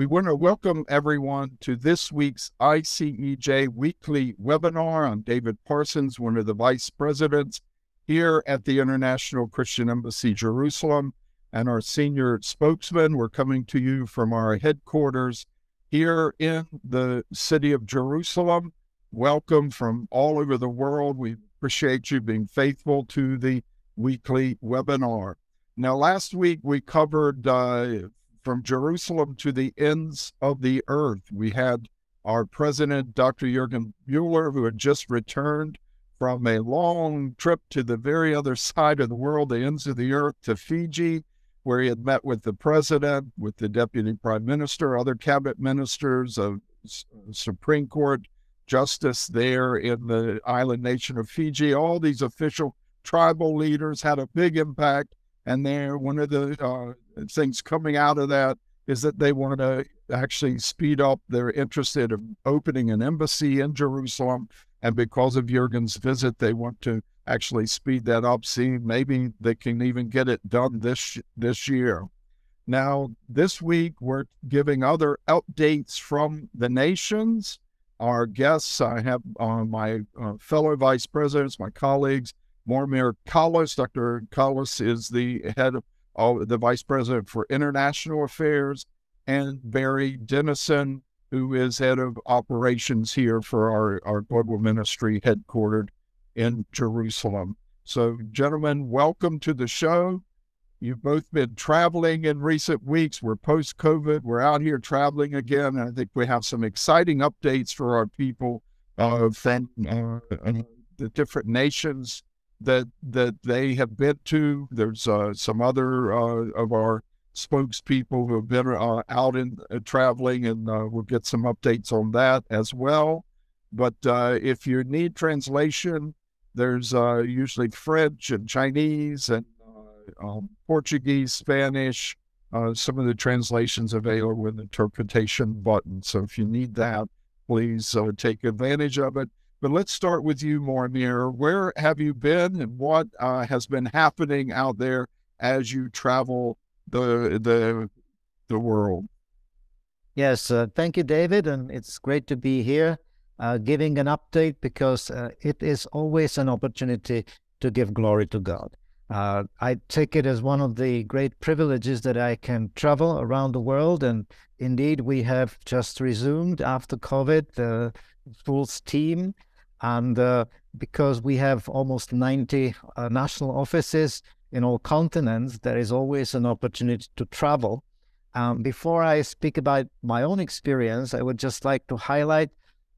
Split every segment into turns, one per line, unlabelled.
We want to welcome everyone to this week's ICEJ weekly webinar. I'm David Parsons, one of the vice presidents here at the International Christian Embassy Jerusalem, and our senior spokesman. We're coming to you from our headquarters here in the city of Jerusalem. Welcome from all over the world. We appreciate you being faithful to the weekly webinar. Now, last week we covered uh, from Jerusalem to the ends of the earth. We had our president, Dr. Jurgen Bühler, who had just returned from a long trip to the very other side of the world, the ends of the earth, to Fiji, where he had met with the president, with the deputy prime minister, other cabinet ministers, of Supreme Court justice there in the island nation of Fiji. All these official tribal leaders had a big impact. And there, one of the uh, things coming out of that is that they want to actually speed up. They're interested in opening an embassy in Jerusalem. And because of Jurgen's visit, they want to actually speed that up. See, maybe they can even get it done this this year. Now, this week we're giving other updates from the nations. Our guests, I have uh, my uh, fellow vice presidents, my colleagues, Mojmir Kallus. Dr. Kallus is the head of uh, the vice president for international affairs, and Barry Denison, who is head of operations here for our, our global ministry headquartered in Jerusalem. So, gentlemen, welcome to the show. You've both been traveling in recent weeks. We're post COVID. We're out here traveling again. And I think we have some exciting updates for our people uh, from uh, the different nations that that they have been to. There's uh, some other uh, of our spokespeople who have been uh, out in uh, traveling, and uh, we'll get some updates on that as well. But uh, if you need translation, there's usually French and Chinese and um, Portuguese, Spanish. some of the translations available with interpretation button. So if you need that, please take advantage of it. But let's start with you, Mojmir. Where have you been and what uh, has been happening out there as you travel the the the world?
Yes, uh, thank you, David, and it's great to be here, uh, giving an update because uh, it is always an opportunity to give glory to God. Uh, I take it as one of the great privileges that I can travel around the world, and indeed, we have just resumed after COVID the full steam and uh, because we have almost 90 uh, national offices in all continents, there is always an opportunity to travel. Um, before I speak about my own experience, I would just like to highlight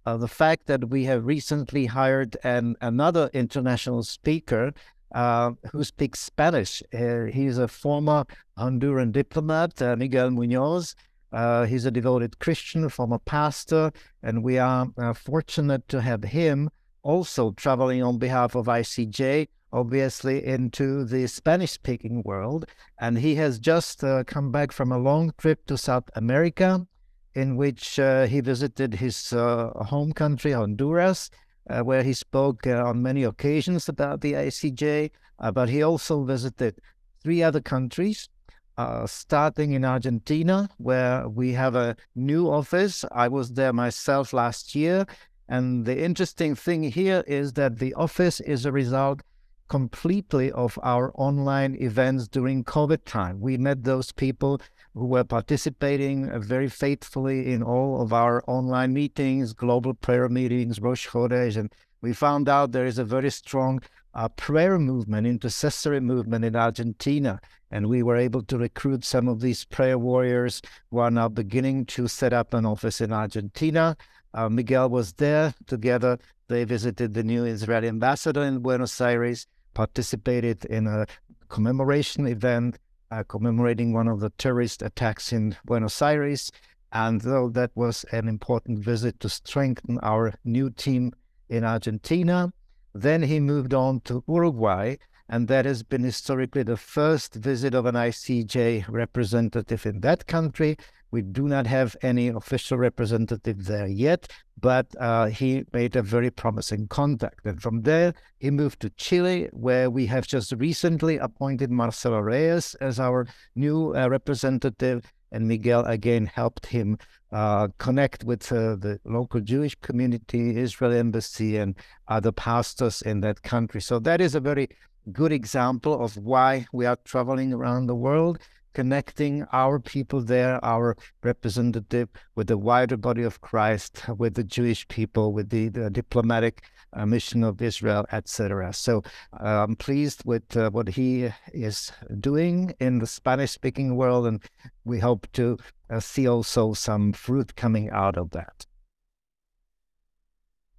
uh, the fact that we have recently hired an, another international speaker uh, who speaks Spanish. Uh, he's a former Honduran diplomat, uh, Miguel Munoz. Uh, he's a devoted Christian, former pastor, and we are uh, fortunate to have him also traveling on behalf of ICEJ, obviously into the Spanish speaking world. And he has just uh, come back from a long trip to South America, in which uh, he visited his uh, home country, Honduras. Uh, where he spoke on many occasions about the ICEJ, but he also visited three other countries, uh, starting in Argentina, where we have a new office. I was there myself last year. And the interesting thing here is that the office is a result completely of our online events during COVID time. We met those people who were participating very faithfully in all of our online meetings, global prayer meetings, Rosh Chodesh, and we found out there is a very strong uh, prayer movement, intercessory movement in Argentina. And we were able to recruit some of these prayer warriors who are now beginning to set up an office in Argentina. Uh, Miguel was there together. They visited the new Israeli ambassador in Buenos Aires, participated in a commemoration event uh, commemorating one of the terrorist attacks in Buenos Aires. And though that was an important visit to strengthen our new team in Argentina, then he moved on to Uruguay, and that has been historically the first visit of an ICEJ representative in that country. We do not have any official representative there yet, but uh, he made a very promising contact. And from there, he moved to Chile, where we have just recently appointed Marcelo Reyes as our new uh, representative. And Miguel again helped him uh, connect with uh, the local Jewish community, Israel embassy, and other pastors in that country. So that is a very good example of why we are traveling around the world, connecting our people there, our representative, with the wider body of Christ, with the Jewish people, with the, the diplomatic uh, mission of Israel, etc. So uh, I'm pleased with uh, what he is doing in the Spanish-speaking world, and we hope to uh, see also some fruit coming out of that.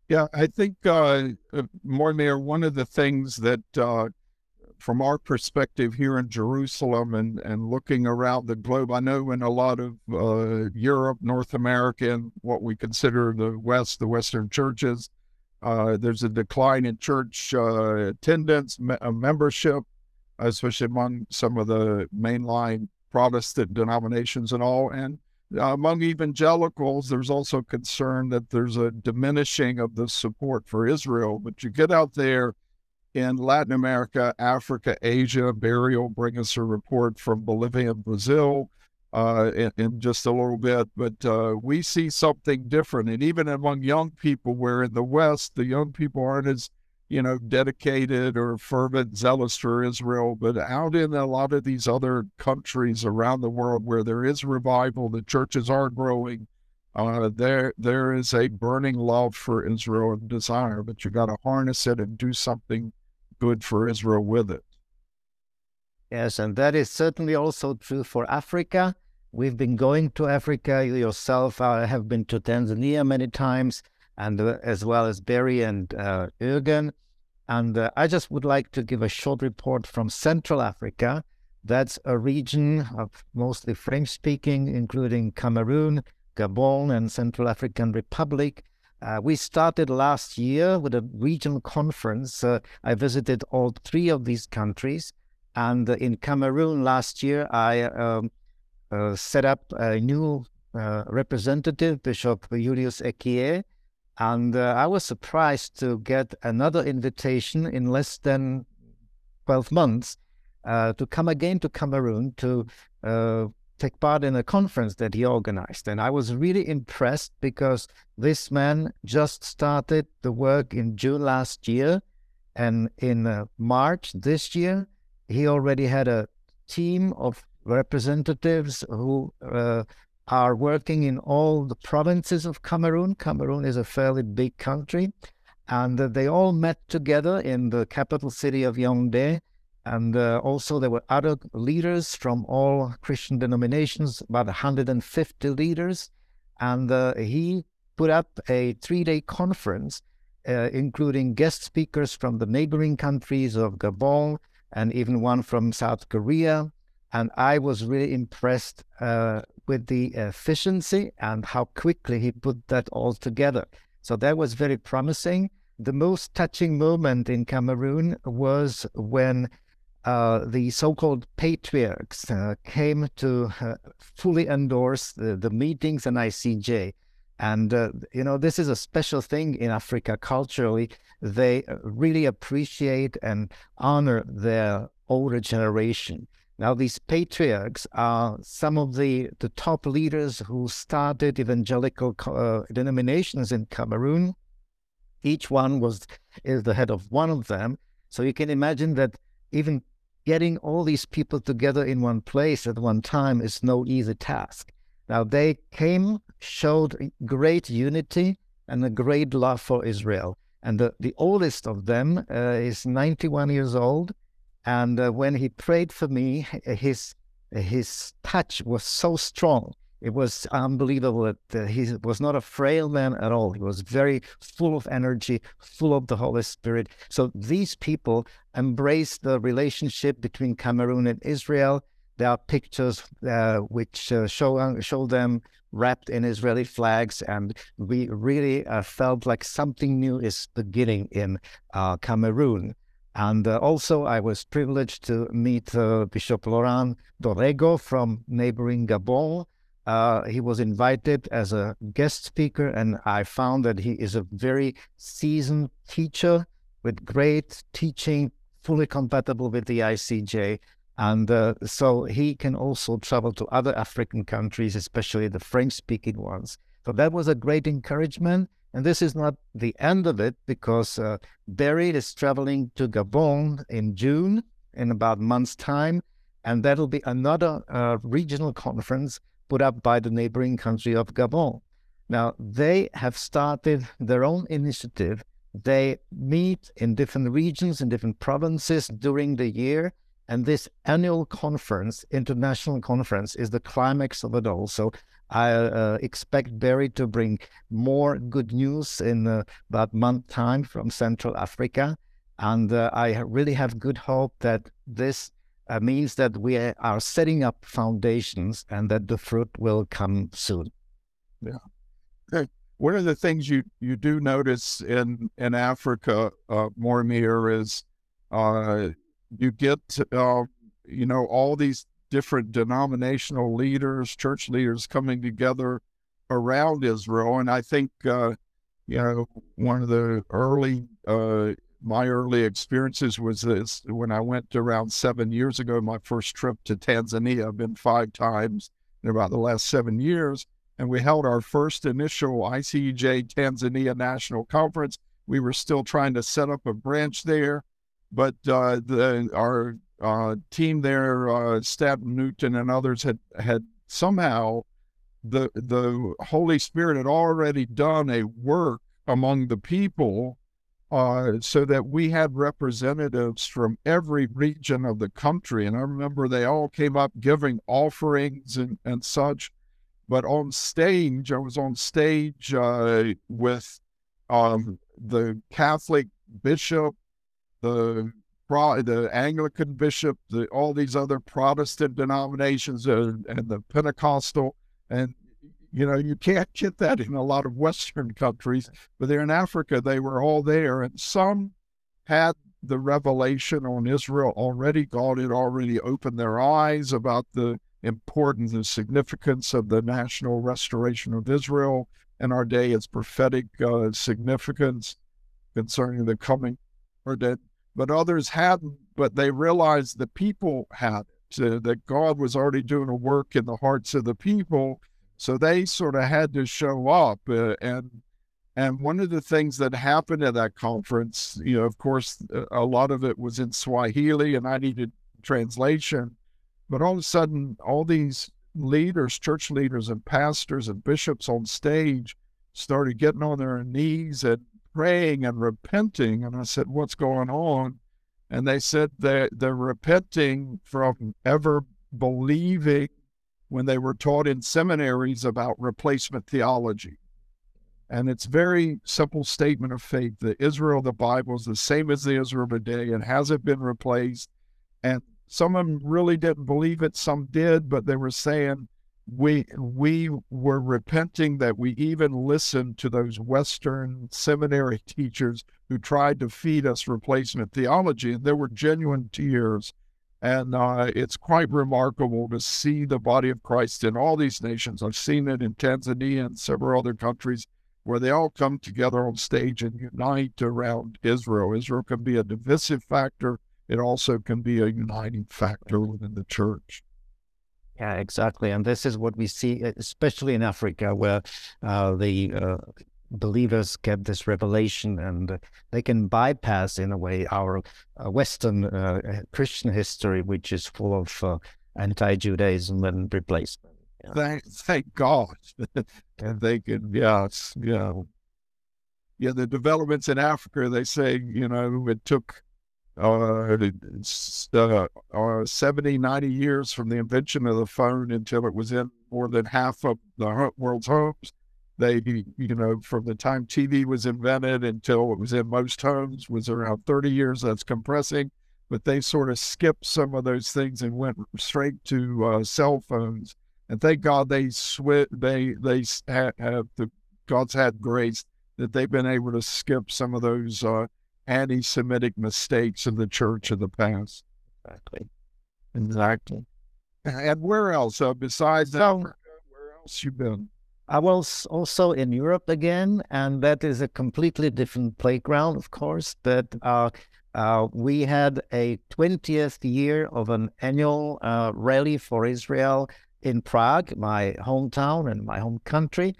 Yeah, I think uh, uh Mayor, one of the things that uh, from our perspective here in Jerusalem and, and looking around the globe, I know in a lot of uh, Europe, North America, and what we consider the West, the Western churches, uh, there's a decline in church uh, attendance, me- uh, membership, especially among some of the mainline Protestant denominations and all. And uh, among evangelicals, there's also concern that there's a diminishing of the support for Israel. But you get out there in Latin America, Africa, Asia. Barry will bring us a report from Bolivia and Brazil uh, in, in, just a little bit. But uh, we see something different. And even among young people, where in the West, the young people aren't as you know, dedicated or fervent, zealous for Israel, but out in a lot of these other countries around the world where there is revival, the churches are growing. Uh, there, there is a burning love for Israel and desire, but you got to harness it and do something good for Israel with it.
Yes, and that is certainly also true for Africa. We've been going to Africa yourself. I have been to Tanzania many times, and uh, as well as Barry and uh, And uh, I just would like to give a short report from Central Africa. That's a region of mostly French speaking, including Cameroon, Gabon, and Central African Republic. Uh, we started last year with a regional conference. Uh, I visited all three of these countries. And uh, in Cameroon last year, I um, uh, set up a new uh, representative, Bishop Julius Ekie. And uh, I was surprised to get another invitation in less than 12 months to come again to Cameroon to take part in a conference that he organized. And I was really impressed because this man just started the work in June last year. And in uh, March this year, he already had a team of representatives who uh, are working in all the provinces of Cameroon. Cameroon is a fairly big country. And uh, they all met together in the capital city of Yaoundé and uh, also, there were other leaders from all Christian denominations, about 150 leaders. And uh, he put up a three day conference, uh, including guest speakers from the neighboring countries of Gabon and even one from South Korea. And I was really impressed uh, with the efficiency and how quickly he put that all together. So that was very promising. The most touching moment in Cameroon was when uh, the so-called patriarchs uh, came to uh, fully endorse the, the, meetings and ICEJ. And, uh, you know, this is a special thing in Africa culturally. They uh, really appreciate and honor their older generation. Now, these patriarchs are some of the, the top leaders who started evangelical denominations in Cameroon. Each one was is the head of one of them. So you can imagine that even getting all these people together in one place at one time is no easy task. Now, they came, showed great unity and a great love for Israel. And the, the oldest of them uh, is 91 years old. And uh, when he prayed for me, his, his touch was so strong it was unbelievable that uh, he was not a frail man at all. He was very full of energy, full of the Holy Spirit. So these people embraced the relationship between Cameroon and Israel. There are pictures uh, which uh, show uh, show them wrapped in Israeli flags, and we really uh, felt like something new is beginning in uh, Cameroon. And also, I was privileged to meet Bishop Laurent Dorego from neighboring Gabon. Uh, he was invited as a guest speaker, and I found that he is a very seasoned teacher with great teaching, fully compatible with the ICEJ. And uh, so he can also travel to other African countries, especially the French speaking ones. So that was a great encouragement. And this is not the end of it because uh, is traveling to Gabon in June in about a month's time. And that'll be another uh, regional conference put up by the neighboring country of Gabon. Now, they have started their own initiative. They meet in different regions, in different provinces during the year. And this annual conference, international conference, is the climax of it all. So I uh, expect Barry to bring more good news in uh, about month time from Central Africa. And uh, I really have good hope that this uh, means that we are setting up foundations and that the fruit will come soon.
Yeah. One of the things you, you do notice in, in Africa, uh, Mojmir, is uh, you get, uh, you know, all these different denominational leaders, church leaders coming together around Israel. And I think, uh, you know, one of the early, uh, my early experiences was this when I went around seven years ago, my first trip to Tanzania. I've been five times in about the last seven years. And we held our first initial ICEJ Tanzania National Conference. We were still trying to set up a branch there, but uh, the, our uh, team there, uh, Newton and others had had somehow the the Holy Spirit had already done a work among the people, uh, so that we had representatives from every region of the country. And I remember they all came up giving offerings and and such. But on stage, I was on stage uh, with um, the Catholic bishop, the the Anglican bishop, the, all these other Protestant denominations, uh, and the Pentecostal, and you know you can't get that in a lot of Western countries, but there in Africa they were all there, and some had the revelation on Israel already. God had already opened their eyes about the importance and significance of the national restoration of Israel in our day, its prophetic uh, significance concerning the coming or that but others hadn't. But they realized the people had it, uh, that God was already doing a work in the hearts of the people. So they sort of had to show up. Uh, and and one of the things that happened at that conference, you know, of course, a lot of it was in Swahili, and I needed translation. But all of a sudden, all these leaders, church leaders, and pastors and bishops on stage started getting on their knees and praying and repenting. And I said, What's going on? And they said they're, they're repenting from ever believing when they were taught in seminaries about replacement theology. And it's very simple statement of faith. The Israel of the Bible is the same as the Israel of today and hasn't been replaced. And some of them really didn't believe it, some did, but they were saying we we were repenting that we even listened to those Western seminary teachers who tried to feed us replacement theology, and there were genuine tears. And uh, it's quite remarkable to see the body of Christ in all these nations. I've seen it in Tanzania and several other countries where they all come together on stage and unite around Israel. Israel can be a divisive factor, it also can be a uniting factor within the church.
Yeah, exactly. And this is what we see, especially in Africa, where uh, the uh, believers get this revelation and they can bypass, in a way, our uh, Western uh, Christian history, which is full of uh, anti Judaism and replacement.
Yeah. Thank, thank God. and they can, yeah, yeah. Yeah, the developments in Africa, they say, you know, it took uh, uh, uh, 70, 90 years from the invention of the phone until it was in more than half of the world's homes. They, you know, from the time TV was invented until it was in most homes was around 30 years. That's compressing, but they sort of skipped some of those things and went straight to uh, cell phones. And thank God they switch. They they have the God's had grace that they've been able to skip some of those uh, anti Semitic mistakes of the church of the past.
Exactly.
Exactly. And where else? Uh, besides so, Africa, where else you been?
I was also in Europe again, and that is a completely different playground, of course. But uh, uh, we had a 20th year of an annual uh, rally for Israel in Prague, my hometown and my home country.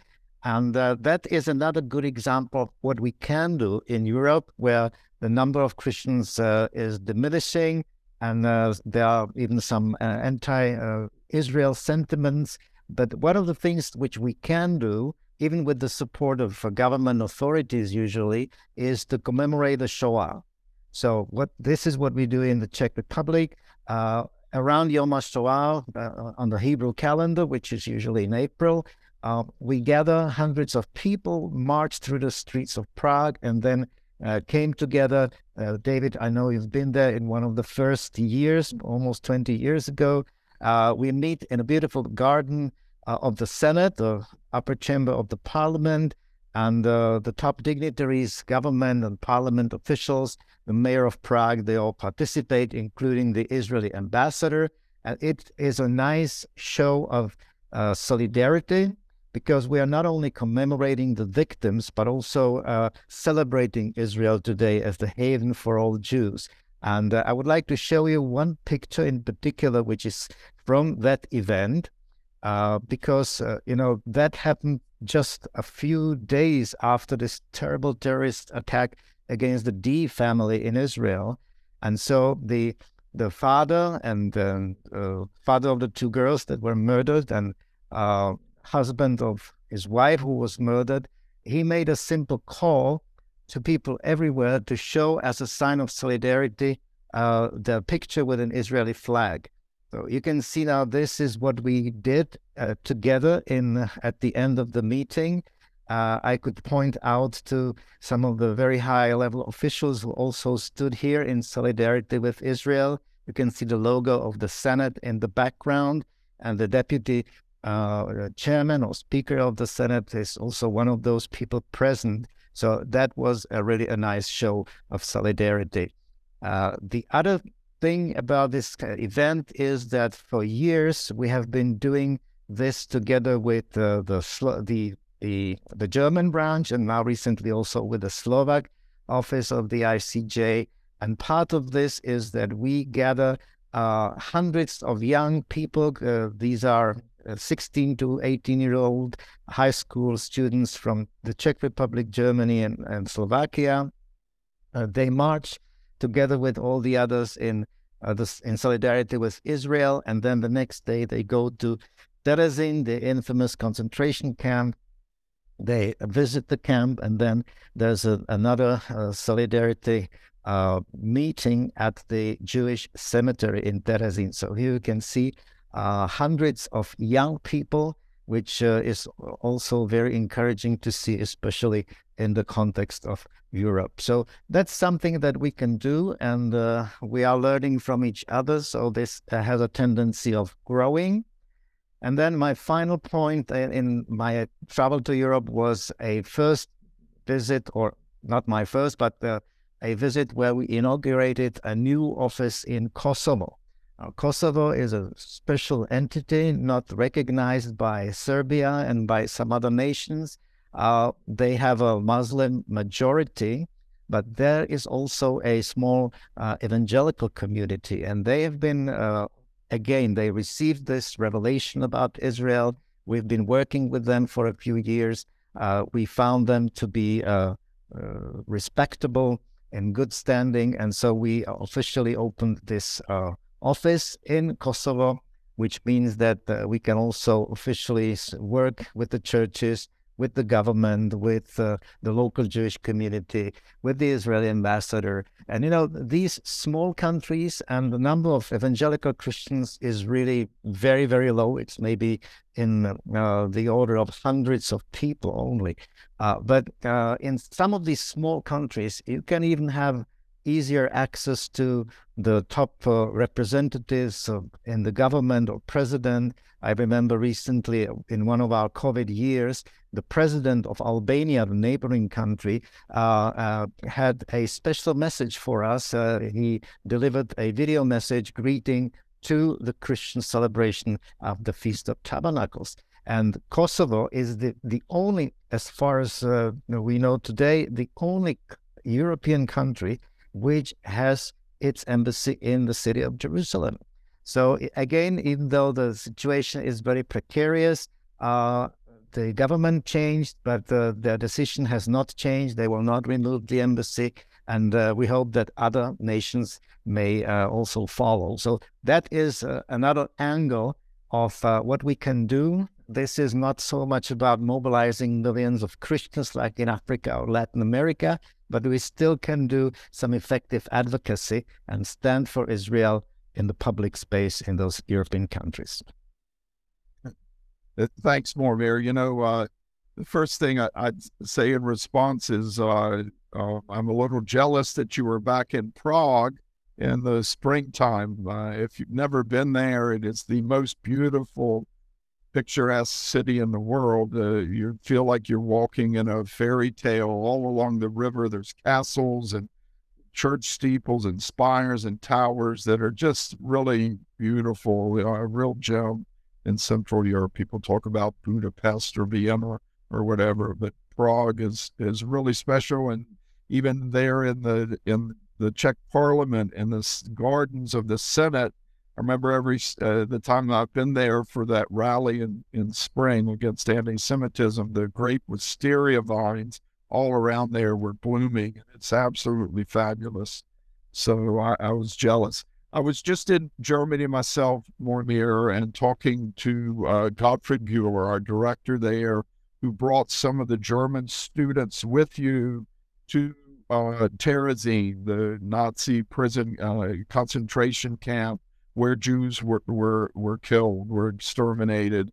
And uh, that is another good example of what we can do in Europe, where the number of Christians uh, is diminishing, and uh, there are even some anti Israel sentiments. But one of the things which we can do, even with the support of government authorities usually, is to commemorate the Shoah. So what this is what we do in the Czech Republic. Uh, around Yom HaShoah uh, on the Hebrew calendar, which is usually in April, uh, we gather hundreds of people, march through the streets of Prague, and then uh, came together. Uh, David, I know you've been there in one of the first years, almost 20 years ago. Uh, we meet in a beautiful garden uh, of the Senate, the upper chamber of the parliament, and uh, the top dignitaries, government and parliament officials, the mayor of Prague, they all participate, including the Israeli ambassador. And it is a nice show of uh, solidarity because we are not only commemorating the victims, but also uh, celebrating Israel today as the haven for all Jews. And uh, I would like to show you one picture in particular, which is from that event, uh, because, uh, you know, that happened just a few days after this terrible terrorist attack against the Dee family in Israel. And so the the father and the uh, father of the two girls that were murdered and uh, husband of his wife who was murdered, he made a simple call to people everywhere to show as a sign of solidarity uh, the picture with an Israeli flag. So you can see now this is what we did uh, together in at the end of the meeting. Uh, I could point out to some of the very high level officials who also stood here in solidarity with Israel. You can see the logo of the Senate in the background, and the deputy uh, chairman or speaker of the Senate is also one of those people present. So that was a really a nice show of solidarity. Uh, the other thing about this event is that for years we have been doing this together with uh, the the the the German branch, and now recently also with the Slovak office of the ICEJ. And part of this is that we gather uh, hundreds of young people. Uh, these are uh, 16 to 18 year old high school students from the Czech Republic, Germany, and, and Slovakia. Uh, they march together with all the others in uh, this, in solidarity with Israel, and then the next day they go to Terezin, the infamous concentration camp, they visit the camp, and then there's a, another uh, solidarity uh, meeting at the Jewish cemetery in Terezin. So here you can see uh, hundreds of young people, which uh, is also very encouraging to see, especially in the context of Europe. So that's something that we can do, and uh, we are learning from each other. So this uh, has a tendency of growing. And then my final point in my travel to Europe was a first visit, or not my first, but uh, a visit where we inaugurated a new office in Kosovo. Now, Kosovo is a special entity not recognized by Serbia and by some other nations. Uh, they have a Muslim majority, but there is also a small uh, evangelical community, and they have been uh, again, they received this revelation about Israel. We've been working with them for a few years. Uh, we found them to be uh, uh, respectable and good standing. And so we officially opened this uh, office in Kosovo, which means that uh, we can also officially work with the churches with the government, with uh, the local Jewish community, with the Israeli ambassador. And, you know, these small countries and the number of evangelical Christians is really very, very low. It's maybe in uh, the order of hundreds of people only. Uh, but uh, in some of these small countries, you can even have easier access to the top uh, representatives in the government or president. I remember recently in one of our COVID years, the president of Albania, the neighboring country, uh, uh, had a special message for us. Uh, he delivered a video message greeting to the Christian celebration of the Feast of Tabernacles. And Kosovo is the, the only, as far as uh, we know today, the only European country which has its embassy in the city of Jerusalem. So again, even though the situation is very precarious, uh, the government changed, but uh, their decision has not changed. They will not remove the embassy, and uh, we hope that other nations may uh, also follow. So that is uh, another angle of uh, what we can do. This is not so much about mobilizing millions of Christians like in Africa or Latin America, but we still can do some effective advocacy and stand for Israel in the public space in those European countries.
Uh, thanks, Mojmir. You know, uh, the first thing I, would say in response is uh, uh, I'm a little jealous that you were back in Prague in the springtime. Uh, if you've never been there, it is the most beautiful, picturesque city in the world. Uh, you feel like you're walking in a fairy tale all along the river. There's castles and church steeples and spires and towers that are just really beautiful, a real gem in Central Europe. People talk about Budapest or Vienna or whatever, but Prague is is really special. And even there in the in the Czech Parliament and the gardens of the Senate, I remember every uh, the time I've been there for that rally in in spring against anti-Semitism, the great wisteria vines all around there were blooming. It's absolutely fabulous. So I, I was jealous. I was just in Germany myself, Mojmir, and talking to uh, Gottfried Buehler, our director there, who brought some of the German students with you to uh, Terezin, the Nazi prison uh, concentration camp where Jews were, were, were killed, were exterminated.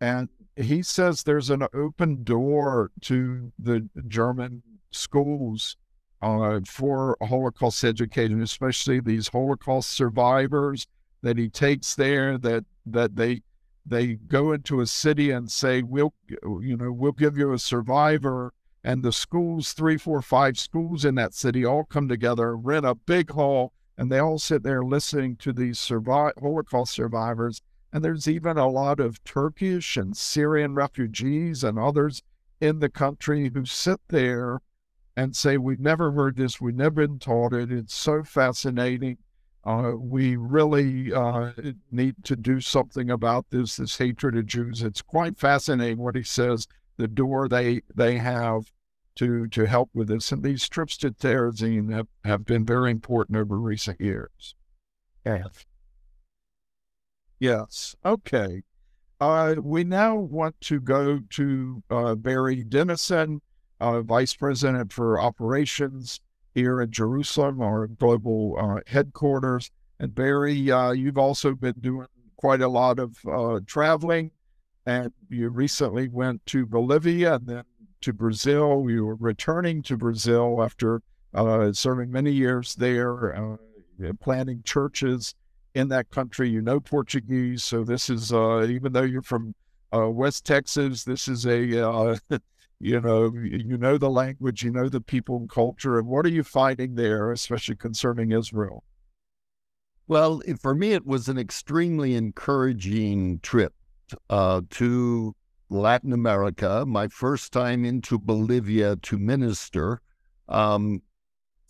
And he says there's an open door to the German schools uh, for Holocaust education, especially these Holocaust survivors that he takes there. That that they they go into a city and say, "We'll you know we'll give you a survivor." And the schools, three, four, five schools in that city, all come together, rent a big hall, and they all sit there listening to these survive, Holocaust survivors and there's even a lot of Turkish and Syrian refugees and others in the country who sit there and say, We've never heard this, we've never been taught it. It's so fascinating. Uh, we really uh, need to do something about this, this hatred of Jews. It's quite fascinating what he says, the door they they have to to help with this. And these trips to Terezin have, have been very important over recent years.
Yes.
Yes. Okay. Uh, we now want to go to uh, Barry Denison, uh, Vice President for Operations here in Jerusalem, our global uh, headquarters. And Barry, uh, you've also been doing quite a lot of uh, traveling, and you recently went to Bolivia and then to Brazil. You were returning to Brazil after serving many years there, planting churches in that country. You know Portuguese, so this is uh, even though you're from uh, West Texas, this is a uh, you know you know the language, you know the people and culture. And what are you finding there, especially concerning Israel?
Well, for me, it was an extremely encouraging trip uh, to Latin America. My first time into Bolivia to minister. Um,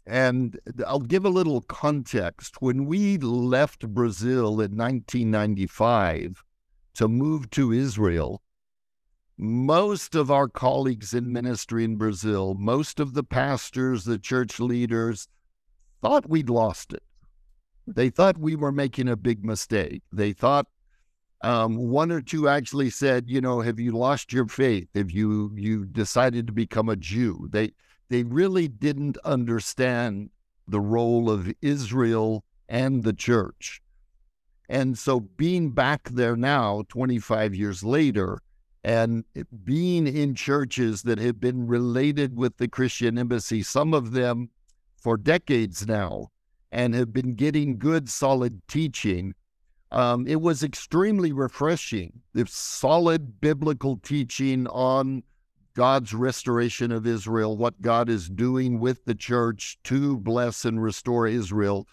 and I'll give a little context. When we left Brazil in 1995 to move to Israel, most of our colleagues in ministry in Brazil, most of the pastors, the church leaders, thought we'd lost it. They thought we were making a big mistake. They thought um, one or two actually said, "You know, have you lost your faith? Have you you decided to become a Jew?" They they really didn't understand the role of Israel and the church. And so being back there now, 25 years later, and being in churches that have been related with the Christian embassy, some of them for decades now, and have been getting good, solid teaching, um, it was extremely refreshing. The solid biblical teaching on God's restoration of Israel, what God is doing with the church to bless and restore Israel.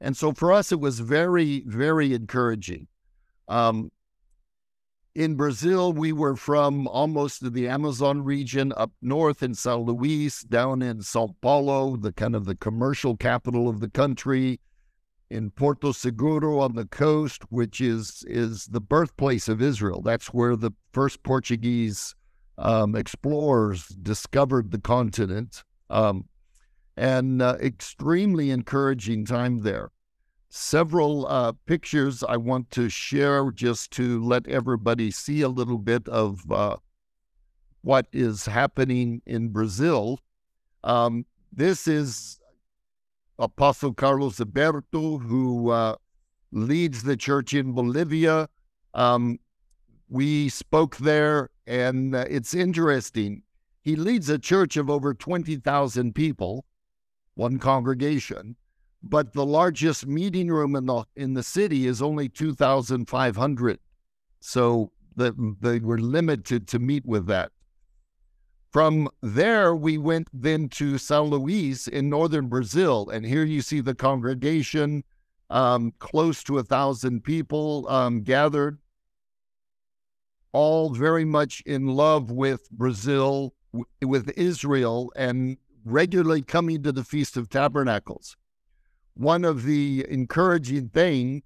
And so for us, it was very, very encouraging. Um, in Brazil, we were from almost the Amazon region up north in São Luís, down in Sao Paulo, the kind of the commercial capital of the country, in Porto Seguro on the coast, which is is the birthplace of Israel. That's where the first Portuguese um, explorers discovered the continent, um, and uh, extremely encouraging time there several uh, pictures I want to share just to let everybody see a little bit of uh, what is happening in Brazil. Um, this is Apostle Carlos Alberto, who uh, leads the church in Bolivia. Um, we spoke there, and uh, it's interesting. He leads a church of over 20,000 people, one congregation but the largest meeting room in the in the city is only 2,500. So the, they were limited to meet with that. From there, we went then to São Luís in northern Brazil, and here you see the congregation, um, close to a thousand people um, gathered, all very much in love with Brazil, with Israel, and regularly coming to the Feast of Tabernacles one of the encouraging thing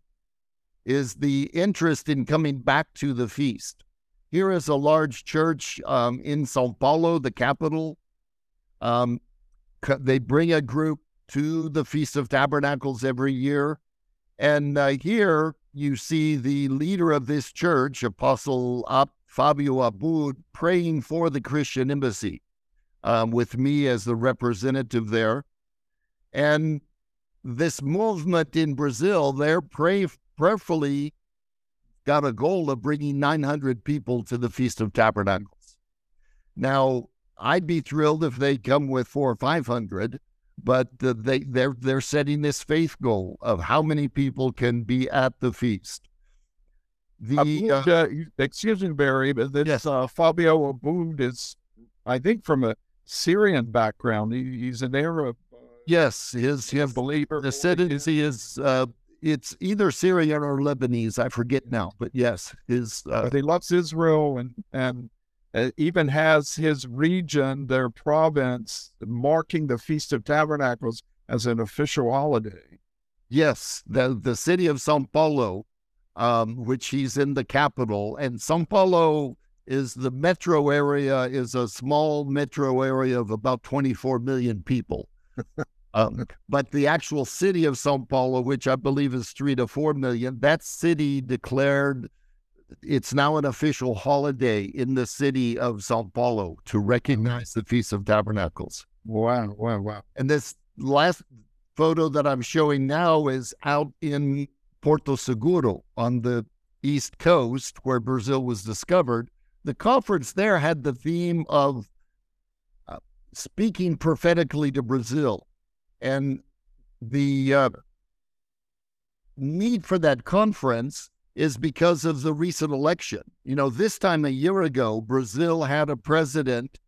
is the interest in coming back to the feast. Here is a large church um, in Sao Paulo, the capital. Um, they bring a group to the Feast of Tabernacles every year. And uh, here you see the leader of this church, Apostle Ab- Fabio Abud, praying for the Christian embassy um, with me as the representative there. And this movement in Brazil, they're pray, prayerfully got a goal of bringing 900 people to the Feast of Tabernacles. Now, I'd be thrilled if they come with four or 500, but they, they're, they're setting this faith goal of how many people can be at the feast.
The, uh, uh, excuse me, Barry, but this yes. uh, Fabio Abud is, I think, from a Syrian background. He, he's an Arab
Yes, his his believer The ascendancy is uh, it's either Syrian or Lebanese. I forget now, but yes, his.
Uh, but he loves Israel and and uh, even has his region, their province, marking the Feast of Tabernacles as an official holiday.
Yes, the the city of São Paulo, um, which he's in the capital, and São Paulo is the metro area is a small metro area of about 24 million people. Um, but the actual city of Sao Paulo, which I believe is three to four million, that city declared it's now an official holiday in the city of Sao Paulo to recognize the Feast of Tabernacles.
Wow, wow, wow.
And this last photo that I'm showing now is out in Porto Seguro on the east coast where Brazil was discovered. The conference there had the theme of uh, speaking prophetically to Brazil and the uh, need for that conference is because of the recent election. You know, this time a year ago, Brazil had a president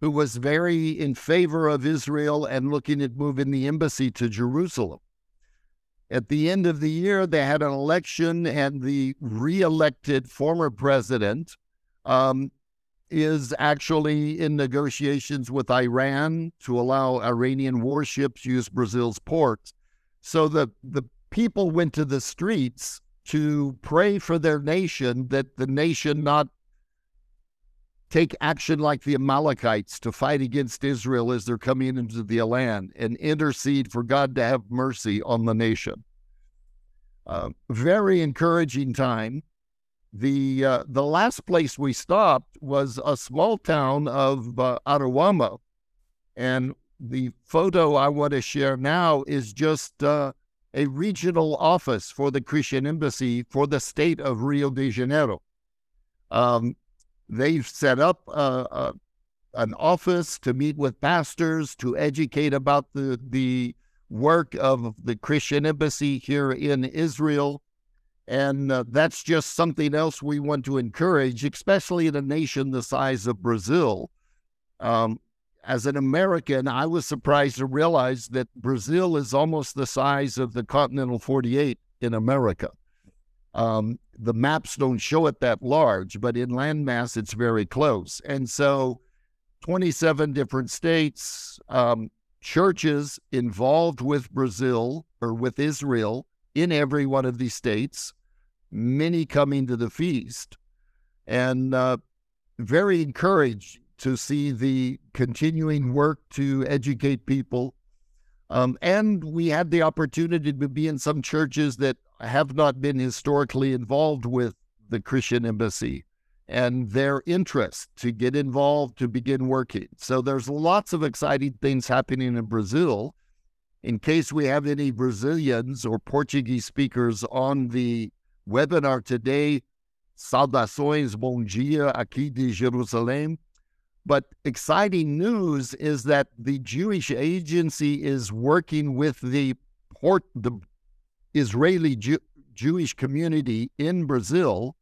who was very in favor of Israel and looking at moving the embassy to Jerusalem. At the end of the year, they had an election, and the reelected former president um, is actually in negotiations with Iran to allow Iranian warships use Brazil's ports. So the, the people went to the streets to pray for their nation that the nation not take action like the Amalekites to fight against Israel as they're coming into the land and intercede for God to have mercy on the nation. Uh, very encouraging time the uh, the last place we stopped was a small town of uh, Araruama, and the photo I want to share now is just uh, a regional office for the Christian Embassy for the state of Rio de Janeiro. Um, they've set up uh, uh, an office to meet with pastors to educate about the the work of the Christian Embassy here in Israel and uh, that's just something else we want to encourage, especially in a nation the size of Brazil. Um, as an American, I was surprised to realize that Brazil is almost the size of the continental 48 in America. Um, the maps don't show it that large, but in landmass, it's very close. And so, 27 different states, um, churches involved with Brazil or with Israel in every one of these states, many coming to the feast, and uh, very encouraged to see the continuing work to educate people. Um, and we had the opportunity to be in some churches that have not been historically involved with the Christian embassy and their interest to get involved to begin working. So there's lots of exciting things happening in Brazil. In case we have any Brazilians or Portuguese speakers on the webinar today, saudações, bom dia aqui de Jerusalém. But exciting news is that the Jewish agency is working with the port, the Israeli Jew, Jewish community in Brazil,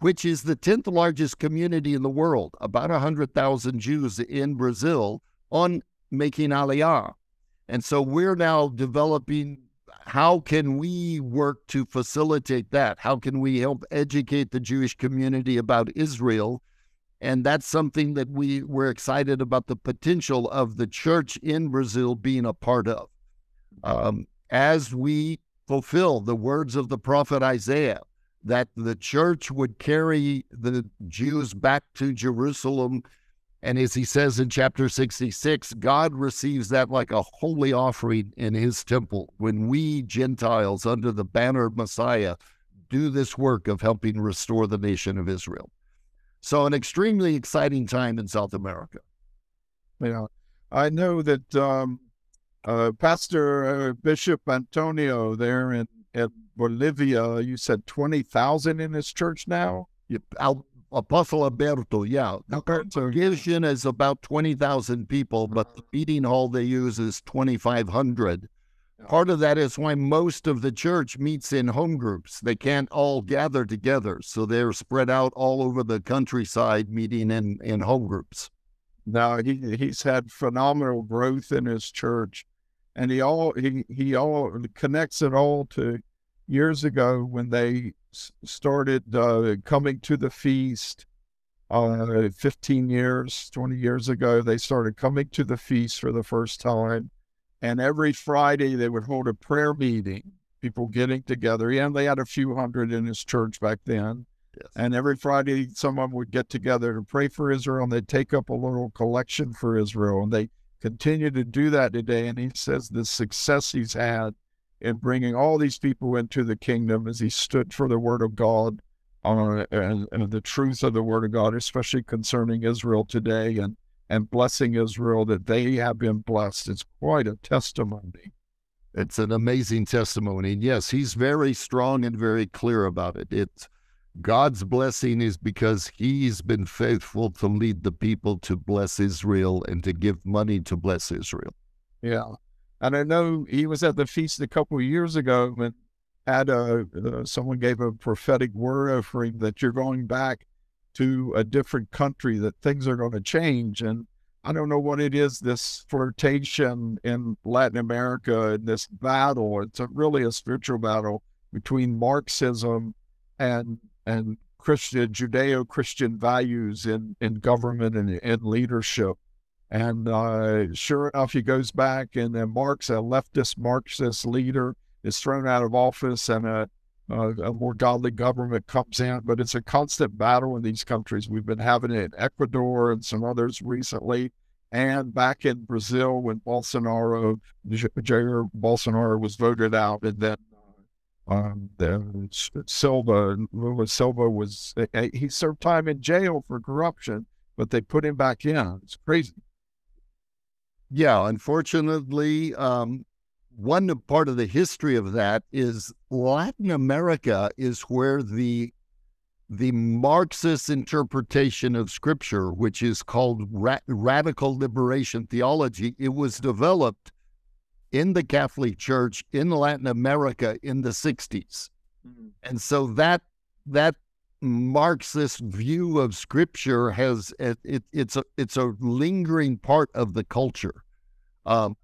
which is the 10th largest community in the world, about 100,000 Jews in Brazil, on making Aliyah. And so we're now developing how can we work to facilitate that? How can we help educate the Jewish community about Israel? And that's something that we we're excited about the potential of the church in Brazil being a part of. Um, as we fulfill the words of the prophet Isaiah, that the church would carry the Jews back to Jerusalem. And as he says in chapter 66, God receives that like a holy offering in his temple when we Gentiles, under the banner of Messiah, do this work of helping restore the nation of Israel. So, an extremely exciting time in South America.
Yeah. I know that um, uh, Pastor uh, Bishop Antonio there in, in Bolivia, you said 20,000 in his church now?
Yep. Al- Apostle Alberto, yeah. The congregation is about 20,000 people, but the uh-huh. meeting hall they use is 2,500. Part of that is why most of the church meets in home groups. They can't all gather together, so they're spread out all over the countryside, meeting in, in home groups.
Now he he's had phenomenal growth in his church, and he all he he all connects it all to years ago when they started uh, coming to the feast. Uh, 15 years, 20 years ago, they started coming to the feast for the first time. And every Friday, they would hold a prayer meeting, people getting together. And they had a few hundred in his church back then. Yes. And every Friday, someone would get together to pray for Israel, and they'd take up a little collection for Israel. And they continue to do that today. And he says the success he's had in bringing all these people into the kingdom as he stood for the word of God uh, and, and the truth of the word of God, especially concerning Israel today and, and blessing Israel that they have been blessed. It's quite a testimony.
It's an amazing testimony. And yes, he's very strong and very clear about it. It's God's blessing is because he's been faithful to lead the people to bless Israel and to give money to bless Israel.
Yeah. And I know he was at the feast a couple of years ago and had a uh, someone gave a prophetic word for him that you're going back to a different country, that things are going to change. And I don't know what it is, this flirtation in Latin America and this battle. It's a, really a spiritual battle between Marxism and and Christian Judeo Christian values in, in government and in leadership. And uh, sure enough, he goes back, and then Marx, a leftist Marxist leader, is thrown out of office, and a, a, a, more godly government comes in. But it's a constant battle in these countries. We've been having it in Ecuador and some others recently, and back in Brazil when Bolsonaro, Jair Bolsonaro, was voted out, and then uh, um, da Silva, Lula Silva was he served time in jail for corruption, but they put him back in. It's crazy.
Yeah, unfortunately, um, one part of the history of that is Latin America is where the the Marxist interpretation of Scripture, which is called ra- radical liberation theology, it was developed in the Catholic Church in Latin America in the 60s. Mm-hmm. And so that that Marxist view of Scripture has it, it, it's a it's a lingering part of the culture. Um,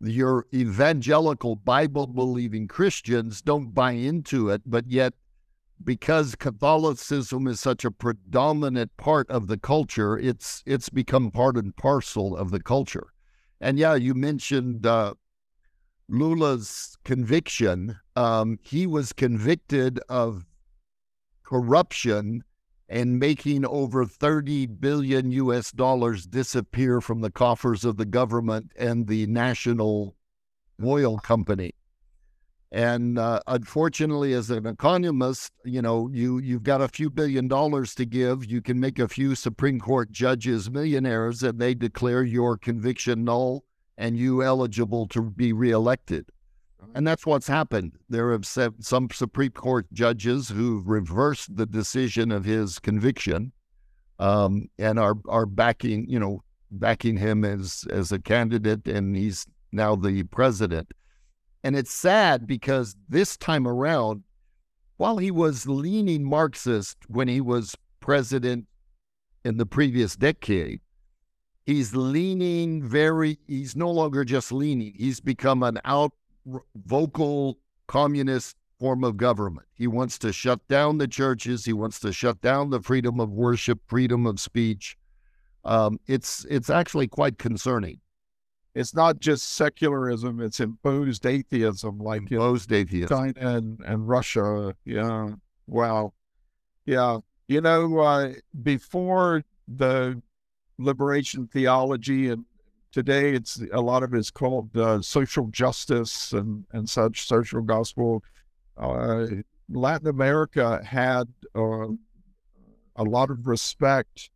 your evangelical Bible believing Christians don't buy into it, but yet because Catholicism is such a predominant part of the culture, it's it's become part and parcel of the culture. And yeah, you mentioned uh, Lula's conviction. Um, he was convicted of corruption and making over 30 billion US dollars disappear from the coffers of the government and the national oil company. And uh, unfortunately, as an economist, you know, you you've got a few billion dollars to give. You can make a few Supreme Court judges millionaires, and they declare your conviction null and you eligible to be reelected. And that's what's happened. There have some Supreme Court judges who've reversed the decision of his conviction um, and are are backing, you know, backing him as as a candidate, and he's now the president. And it's sad because this time around, while he was leaning Marxist when he was president in the previous decade, he's leaning very. He's no longer just leaning. He's become an out vocal communist form of government. He wants to shut down the churches. He wants to shut down the freedom of worship, freedom of speech. Um, it's it's actually quite concerning.
It's not just secularism; it's imposed atheism, like
imposed atheism.
China and, and Russia. Yeah, wow, yeah. You know, uh, before the liberation theology and today it's a lot of it's called uh, social justice and and such social gospel. Uh, Latin America had uh, a lot of respect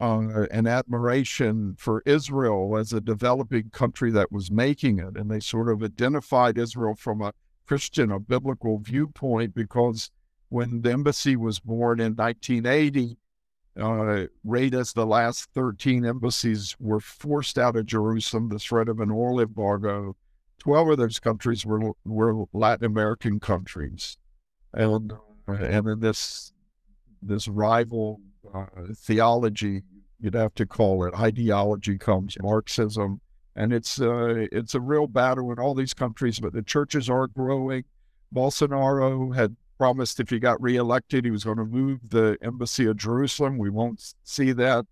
uh, and admiration for Israel as a developing country that was making it, and they sort of identified Israel from a Christian, a biblical viewpoint, because when the embassy was born in 1980 uh, rate as the last 13 embassies were forced out of Jerusalem, the threat of an oil embargo. 12 of those countries were, were Latin American countries. And, uh, and in this, this rival uh, theology, you'd have to call it ideology, comes Marxism. And it's, uh, it's a real battle in all these countries, but the churches are growing. Bolsonaro had promised if he got reelected, he was going to move the embassy of Jerusalem. We won't see that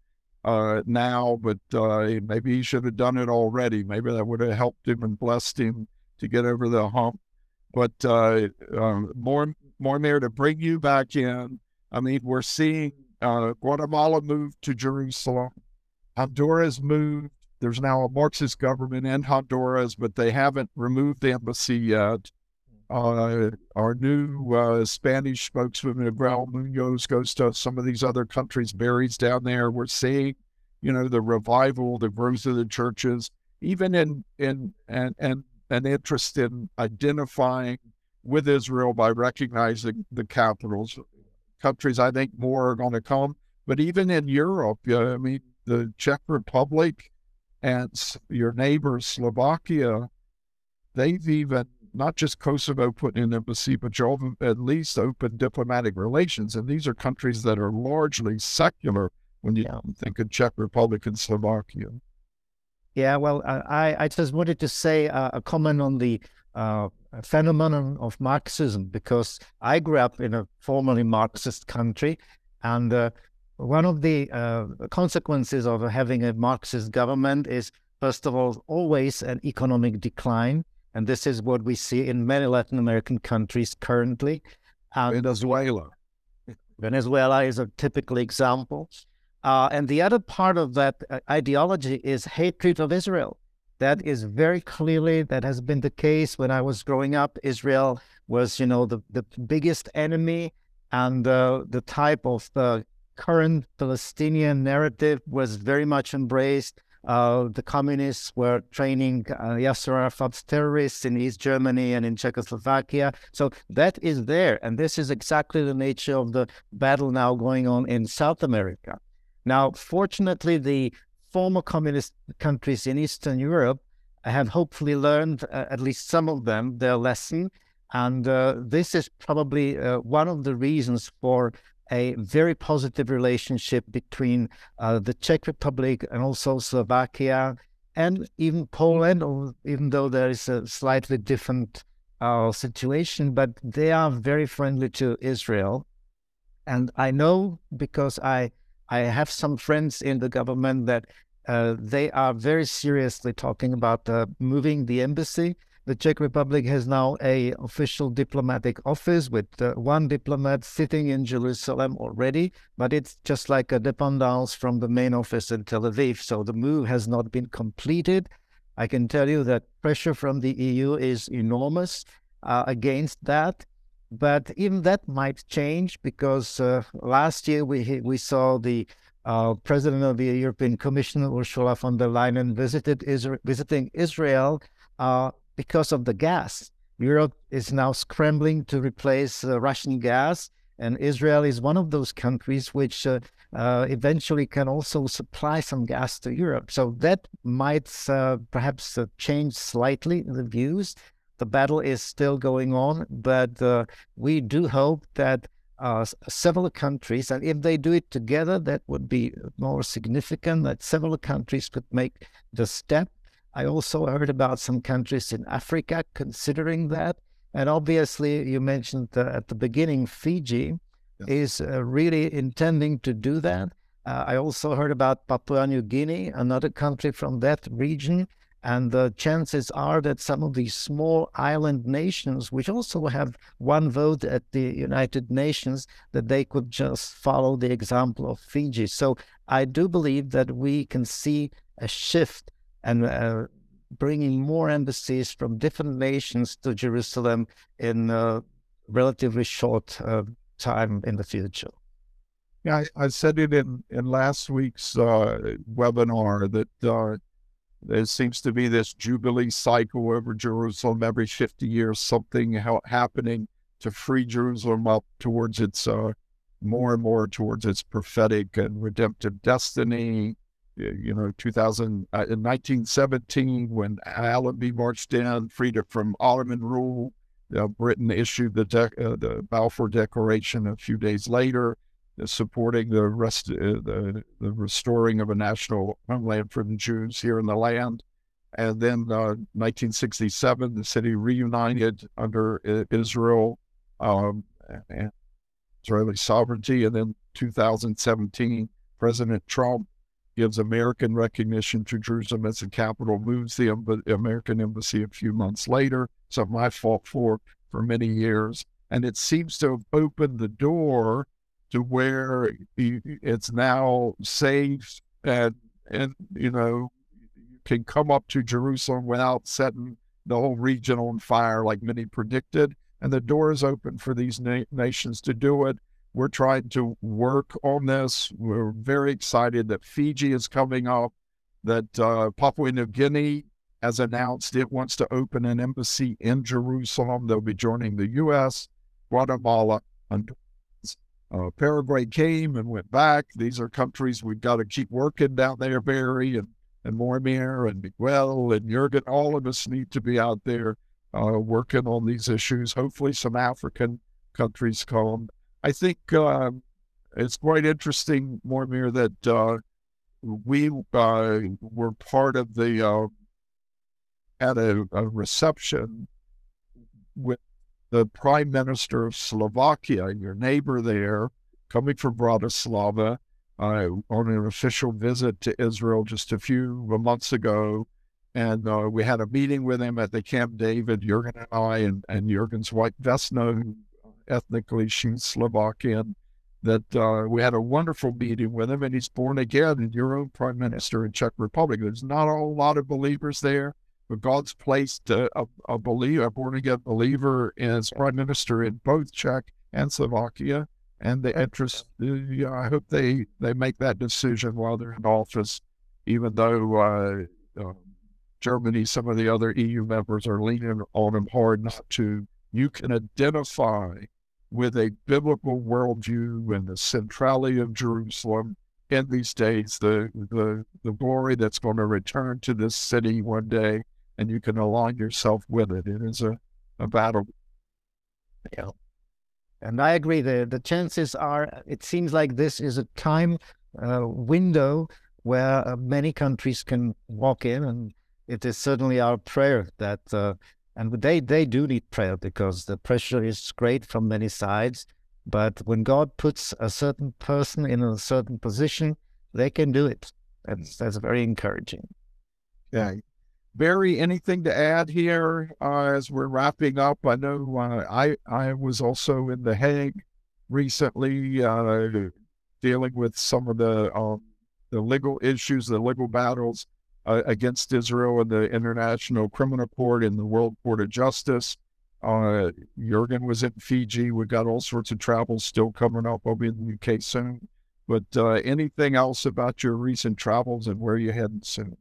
uh, now, but uh, maybe he should have done it already. Maybe that would have helped him and blessed him to get over the hump. But uh, um, more, more there to bring you back in. I mean, we're seeing uh, Guatemala move to Jerusalem. Honduras moved. There's now a Marxist government in Honduras, but they haven't removed the embassy yet. Uh, our new uh, Spanish spokesman, Miguel Munoz, goes to some of these other countries, buries down there. We're seeing, you know, the revival, the growth of the churches, even in in and and an interest in identifying with Israel by recognizing the capitals. Countries, I think, more are going to come, but even in Europe, I mean, the Czech Republic and your neighbor Slovakia, they've even not just Kosovo putting an embassy, but you at least open diplomatic relations. And these are countries that are largely secular when you yeah. think of Czech Republic and Slovakia.
Yeah, well, I, I just wanted to say uh, a comment on the uh, phenomenon of Marxism because I grew up in a formerly Marxist country, and uh, one of the uh, consequences of having a Marxist government is, first of all, always an economic decline and this is what we see in many Latin American countries currently.
Venezuela.
Venezuela is a typical example. Uh, and the other part of that uh, ideology is hatred of Israel. That is very clearly, that has been the case when I was growing up. Israel was, you know, the, the biggest enemy, and uh, the type of the current Palestinian narrative was very much embraced. Uh, the communists were training uh, Yasser Arafat's terrorists in East Germany and in Czechoslovakia. So that is there. And this is exactly the nature of the battle now going on in South America. Now, fortunately, the former communist countries in Eastern Europe have hopefully learned, uh, at least some of them, their lesson. And uh, this is probably uh, one of the reasons for a very positive relationship between uh, the Czech Republic and also Slovakia and even Poland, even though there is a slightly different uh, situation, but they are very friendly to Israel. And I know because I I have some friends in the government that uh, they are very seriously talking about uh, moving the embassy. The Czech Republic has now a official diplomatic office with uh, one diplomat sitting in Jerusalem already, but it's just like a dependance from the main office in Tel Aviv. So the move has not been completed. I can tell you that pressure from the EU is enormous uh, against that. But even that might change because uh, last year we we saw the uh, president of the European Commission, Ursula von der Leyen, visited Israel, visiting Israel uh, because of the gas. Europe is now scrambling to replace uh, Russian gas, and Israel is one of those countries which uh, uh, eventually can also supply some gas to Europe. So that might uh, perhaps change slightly the views. The battle is still going on, but we do hope that uh, several countries, and if they do it together, that would be more significant. That several countries could make the step. I also heard about some countries in Africa considering that, and obviously, you mentioned uh, at the beginning, Fiji yes. is uh, really intending to do that. Uh, I also heard about Papua New Guinea, another country from that region. And the chances are that some of these small island nations, which also have one vote at the United Nations, that they could just follow the example of Fiji. So I do believe that we can see a shift and uh, bringing more embassies from different nations to Jerusalem in a relatively short uh, time in the future.
Yeah, I, I, said it in, in last week's uh, webinar that uh, there seems to be this jubilee cycle over Jerusalem every 50 years, something happening to free Jerusalem up towards its uh, more and more towards its prophetic and redemptive destiny. You know, 2000, uh, in 1917, when Allenby marched in, freedom from Ottoman rule, uh, Britain issued the, uh, the Balfour Declaration a few days later supporting the rest, uh, the, the restoring of a national homeland for the Jews here in the land. And then uh, 1967, the city reunited under uh, Israel um, and Israeli sovereignty. And then 2017, President Trump gives American recognition to Jerusalem as the capital, moves the American embassy a few months later. Something I fought for for many years. And it seems to have opened the door to where it's now safe and and you know you can come up to Jerusalem without setting the whole region on fire like many predicted and the door is open for these na- nations to do it we're trying to work on this we're very excited that Fiji is coming up that uh, Papua New Guinea has announced it wants to open an embassy in Jerusalem they'll be joining the US Guatemala and uh, Paraguay came and went back. These are countries we've got to keep working down there, Barry and, and Mojmir and Miguel and Jurgen. All of us need to be out there uh, working on these issues. Hopefully, some African countries come. I think uh, it's quite interesting, Mojmir, that uh, we uh, were part of the uh, at a, a reception with the prime minister of Slovakia, your neighbor there, coming from Bratislava uh, on an official visit to Israel just a few months ago. And uh, we had a meeting with him at the Camp David, Jurgen and I, and, and Jurgen's wife, Vesna, who ethnically she's Slovakian, that uh, we had a wonderful meeting with him, and he's born again and your own prime minister in Czech Republic. There's not a whole lot of believers there, but God's placed a, a, a believer, a born again believer, as prime minister in both Czech and Slovakia. And the interest, uh, I hope they, they make that decision while they're in office, even though uh, uh, Germany, some of the other EU members are leaning on them hard not to. You can identify with a biblical worldview and the centrality of Jerusalem in these days, the, the, the glory that's going to return to this city one day and you can align yourself with it. It is a, a battle.
Yeah. And I agree. The, the chances are, it seems like this is a time uh, window where uh, many countries can walk in. And it is certainly our prayer that, uh, and they, they do need prayer because the pressure is great from many sides. But when God puts a certain person in a certain position, they can do it. That's, that's very encouraging.
Yeah. Barry, anything to add here uh, as we're wrapping up? I know uh, I I was also in The Hague recently, uh, dealing with some of the um, the legal issues, the legal battles uh, against Israel in the International Criminal Court and the World Court of Justice. Uh, Jurgen was in Fiji. We got all sorts of travel still coming up. I'll be in the UK soon. But uh, anything else about your recent travels and where you're heading soon?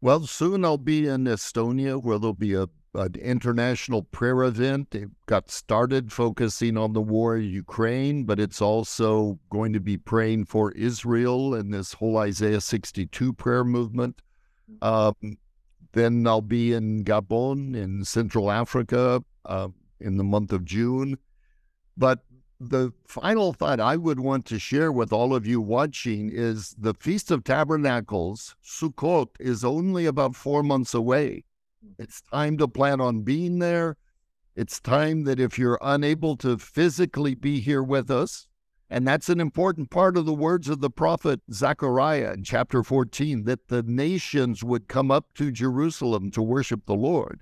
Well, soon I'll be in Estonia where there'll be a an international prayer event. It got started focusing on the war in Ukraine, but it's also going to be praying for Israel and this whole Isaiah 62 prayer movement. Um, then I'll be in Gabon in Central Africa uh, in the month of June. But the final thought I would want to share with all of you watching is the Feast of Tabernacles, Sukkot, is only about four months away. It's time to plan on being there. It's time that if you're unable to physically be here with us, and that's an important part of the words of the prophet Zechariah in chapter 14, that the nations would come up to Jerusalem to worship the Lord.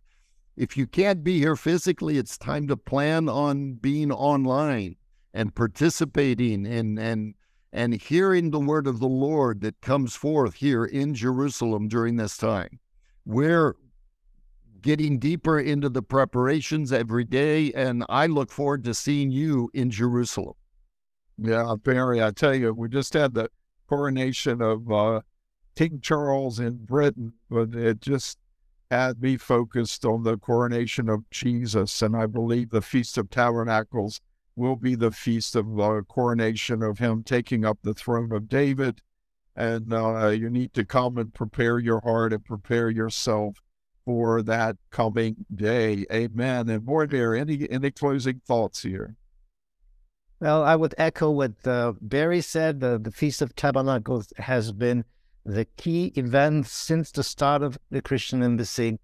If you can't be here physically, it's time to plan on being online and participating and, and and hearing the word of the Lord that comes forth here in Jerusalem during this time. We're getting deeper into the preparations every day, and I look forward to seeing you in Jerusalem.
Yeah, Barry, I tell you, we just had the coronation of uh, King Charles in Britain, but it just had me focused on the coronation of Jesus, and I believe the Feast of Tabernacles will be the feast of uh, coronation of him taking up the throne of David. And uh, you need to come and prepare your heart and prepare yourself for that coming day. Amen. And Mojmir, any any closing thoughts here?
Well, I would echo what uh, Barry said. The, the Feast of Tabernacles has been the key event since the start of the Christian embassy.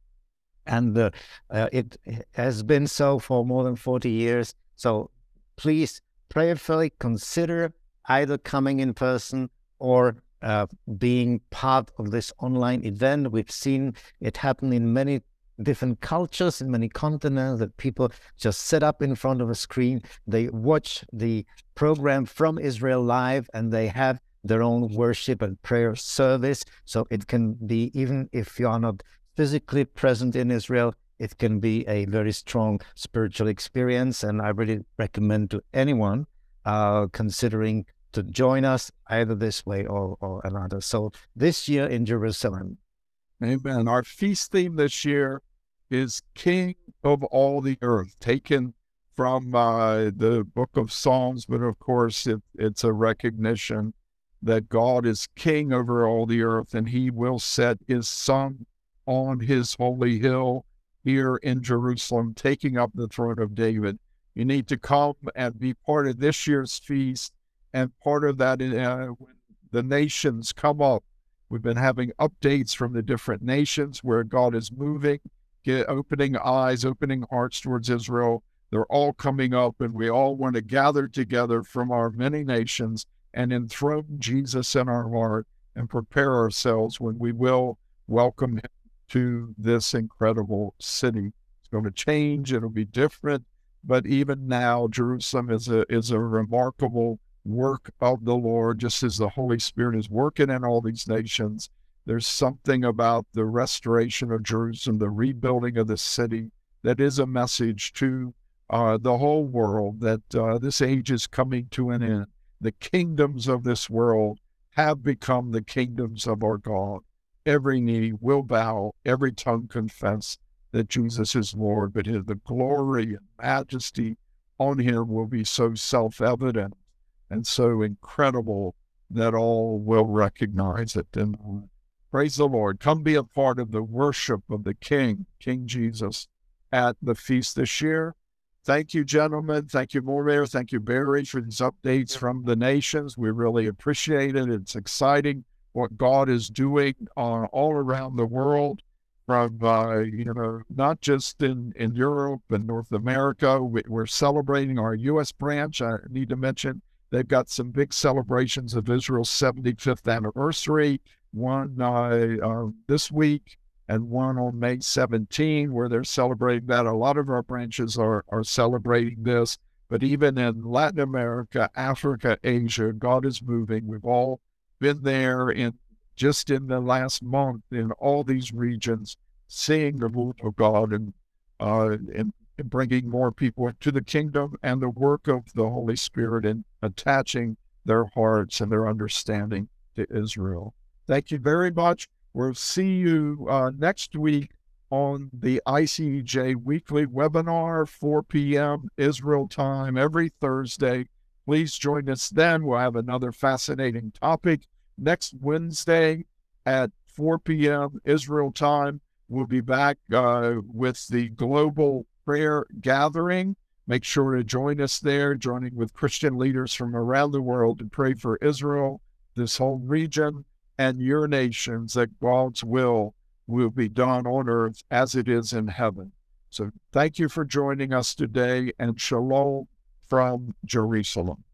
And uh, uh, it has been so for more than 40 years. So please prayerfully consider either coming in person or uh, being part of this online event. We've seen it happen in many different cultures in many continents that people just sit up in front of a screen they watch the program from israel live and they have their own worship and prayer service so it can be even if you are not physically present in israel it can be a very strong spiritual experience. And I really recommend to anyone uh, considering to join us either this way or, or another. So this year in Jerusalem.
Amen. Our feast theme this year is King of all the earth, taken from uh, the book of Psalms, but of course it, it's a recognition that God is king over all the earth and he will set his son on his holy hill here in Jerusalem, taking up the throne of David. You need to come and be part of this year's feast, and part of that uh, when the nations come up. We've been having updates from the different nations where God is moving, get, opening eyes, opening hearts towards Israel. They're all coming up, and we all want to gather together from our many nations and enthrone Jesus in our heart and prepare ourselves when we will welcome him to this incredible city. It's going to change, it'll be different. But even now, Jerusalem is a is a remarkable work of the Lord, just as the Holy Spirit is working in all these nations. There's something about the restoration of Jerusalem, the rebuilding of the city, that is a message to uh, the whole world that uh, this age is coming to an end. The kingdoms of this world have become the kingdoms of our God every knee will bow, every tongue confess that Jesus is Lord, but his, the glory and majesty on him will be so self evident and so incredible that all will recognize it. And praise the Lord. Come be a part of the worship of the King, King Jesus, at the feast this year. Thank you, gentlemen. Thank you, Mojmir. Thank you, Barry, for these updates from the nations. We really appreciate it. It's exciting what God is doing uh, all around the world, from uh, you know not just in in Europe and North America. We, are celebrating our U.S. branch. I need to mention they've got some big celebrations of Israel's 75th anniversary. One uh, uh, this week and one on May 17, where they're celebrating that. A lot of our branches are are celebrating this. But even in Latin America, Africa, Asia, God is moving. We've all been there in just in the last month in all these regions, seeing the move of God and, uh, and, bringing more people into the kingdom and the work of the Holy Spirit and attaching their hearts and their understanding to Israel. Thank you very much. We'll see you uh, next week on the ICEJ weekly webinar, 4 p.m. Israel time every Thursday. Please join us then. We'll have another fascinating topic next Wednesday at 4 p.m. Israel time. We'll be back uh, with the global prayer gathering. Make sure to join us there, joining with Christian leaders from around the world to pray for Israel, this whole region, and your nations that God's will will be done on earth as it is in heaven. So thank you for joining us today and shalom from Jerusalem.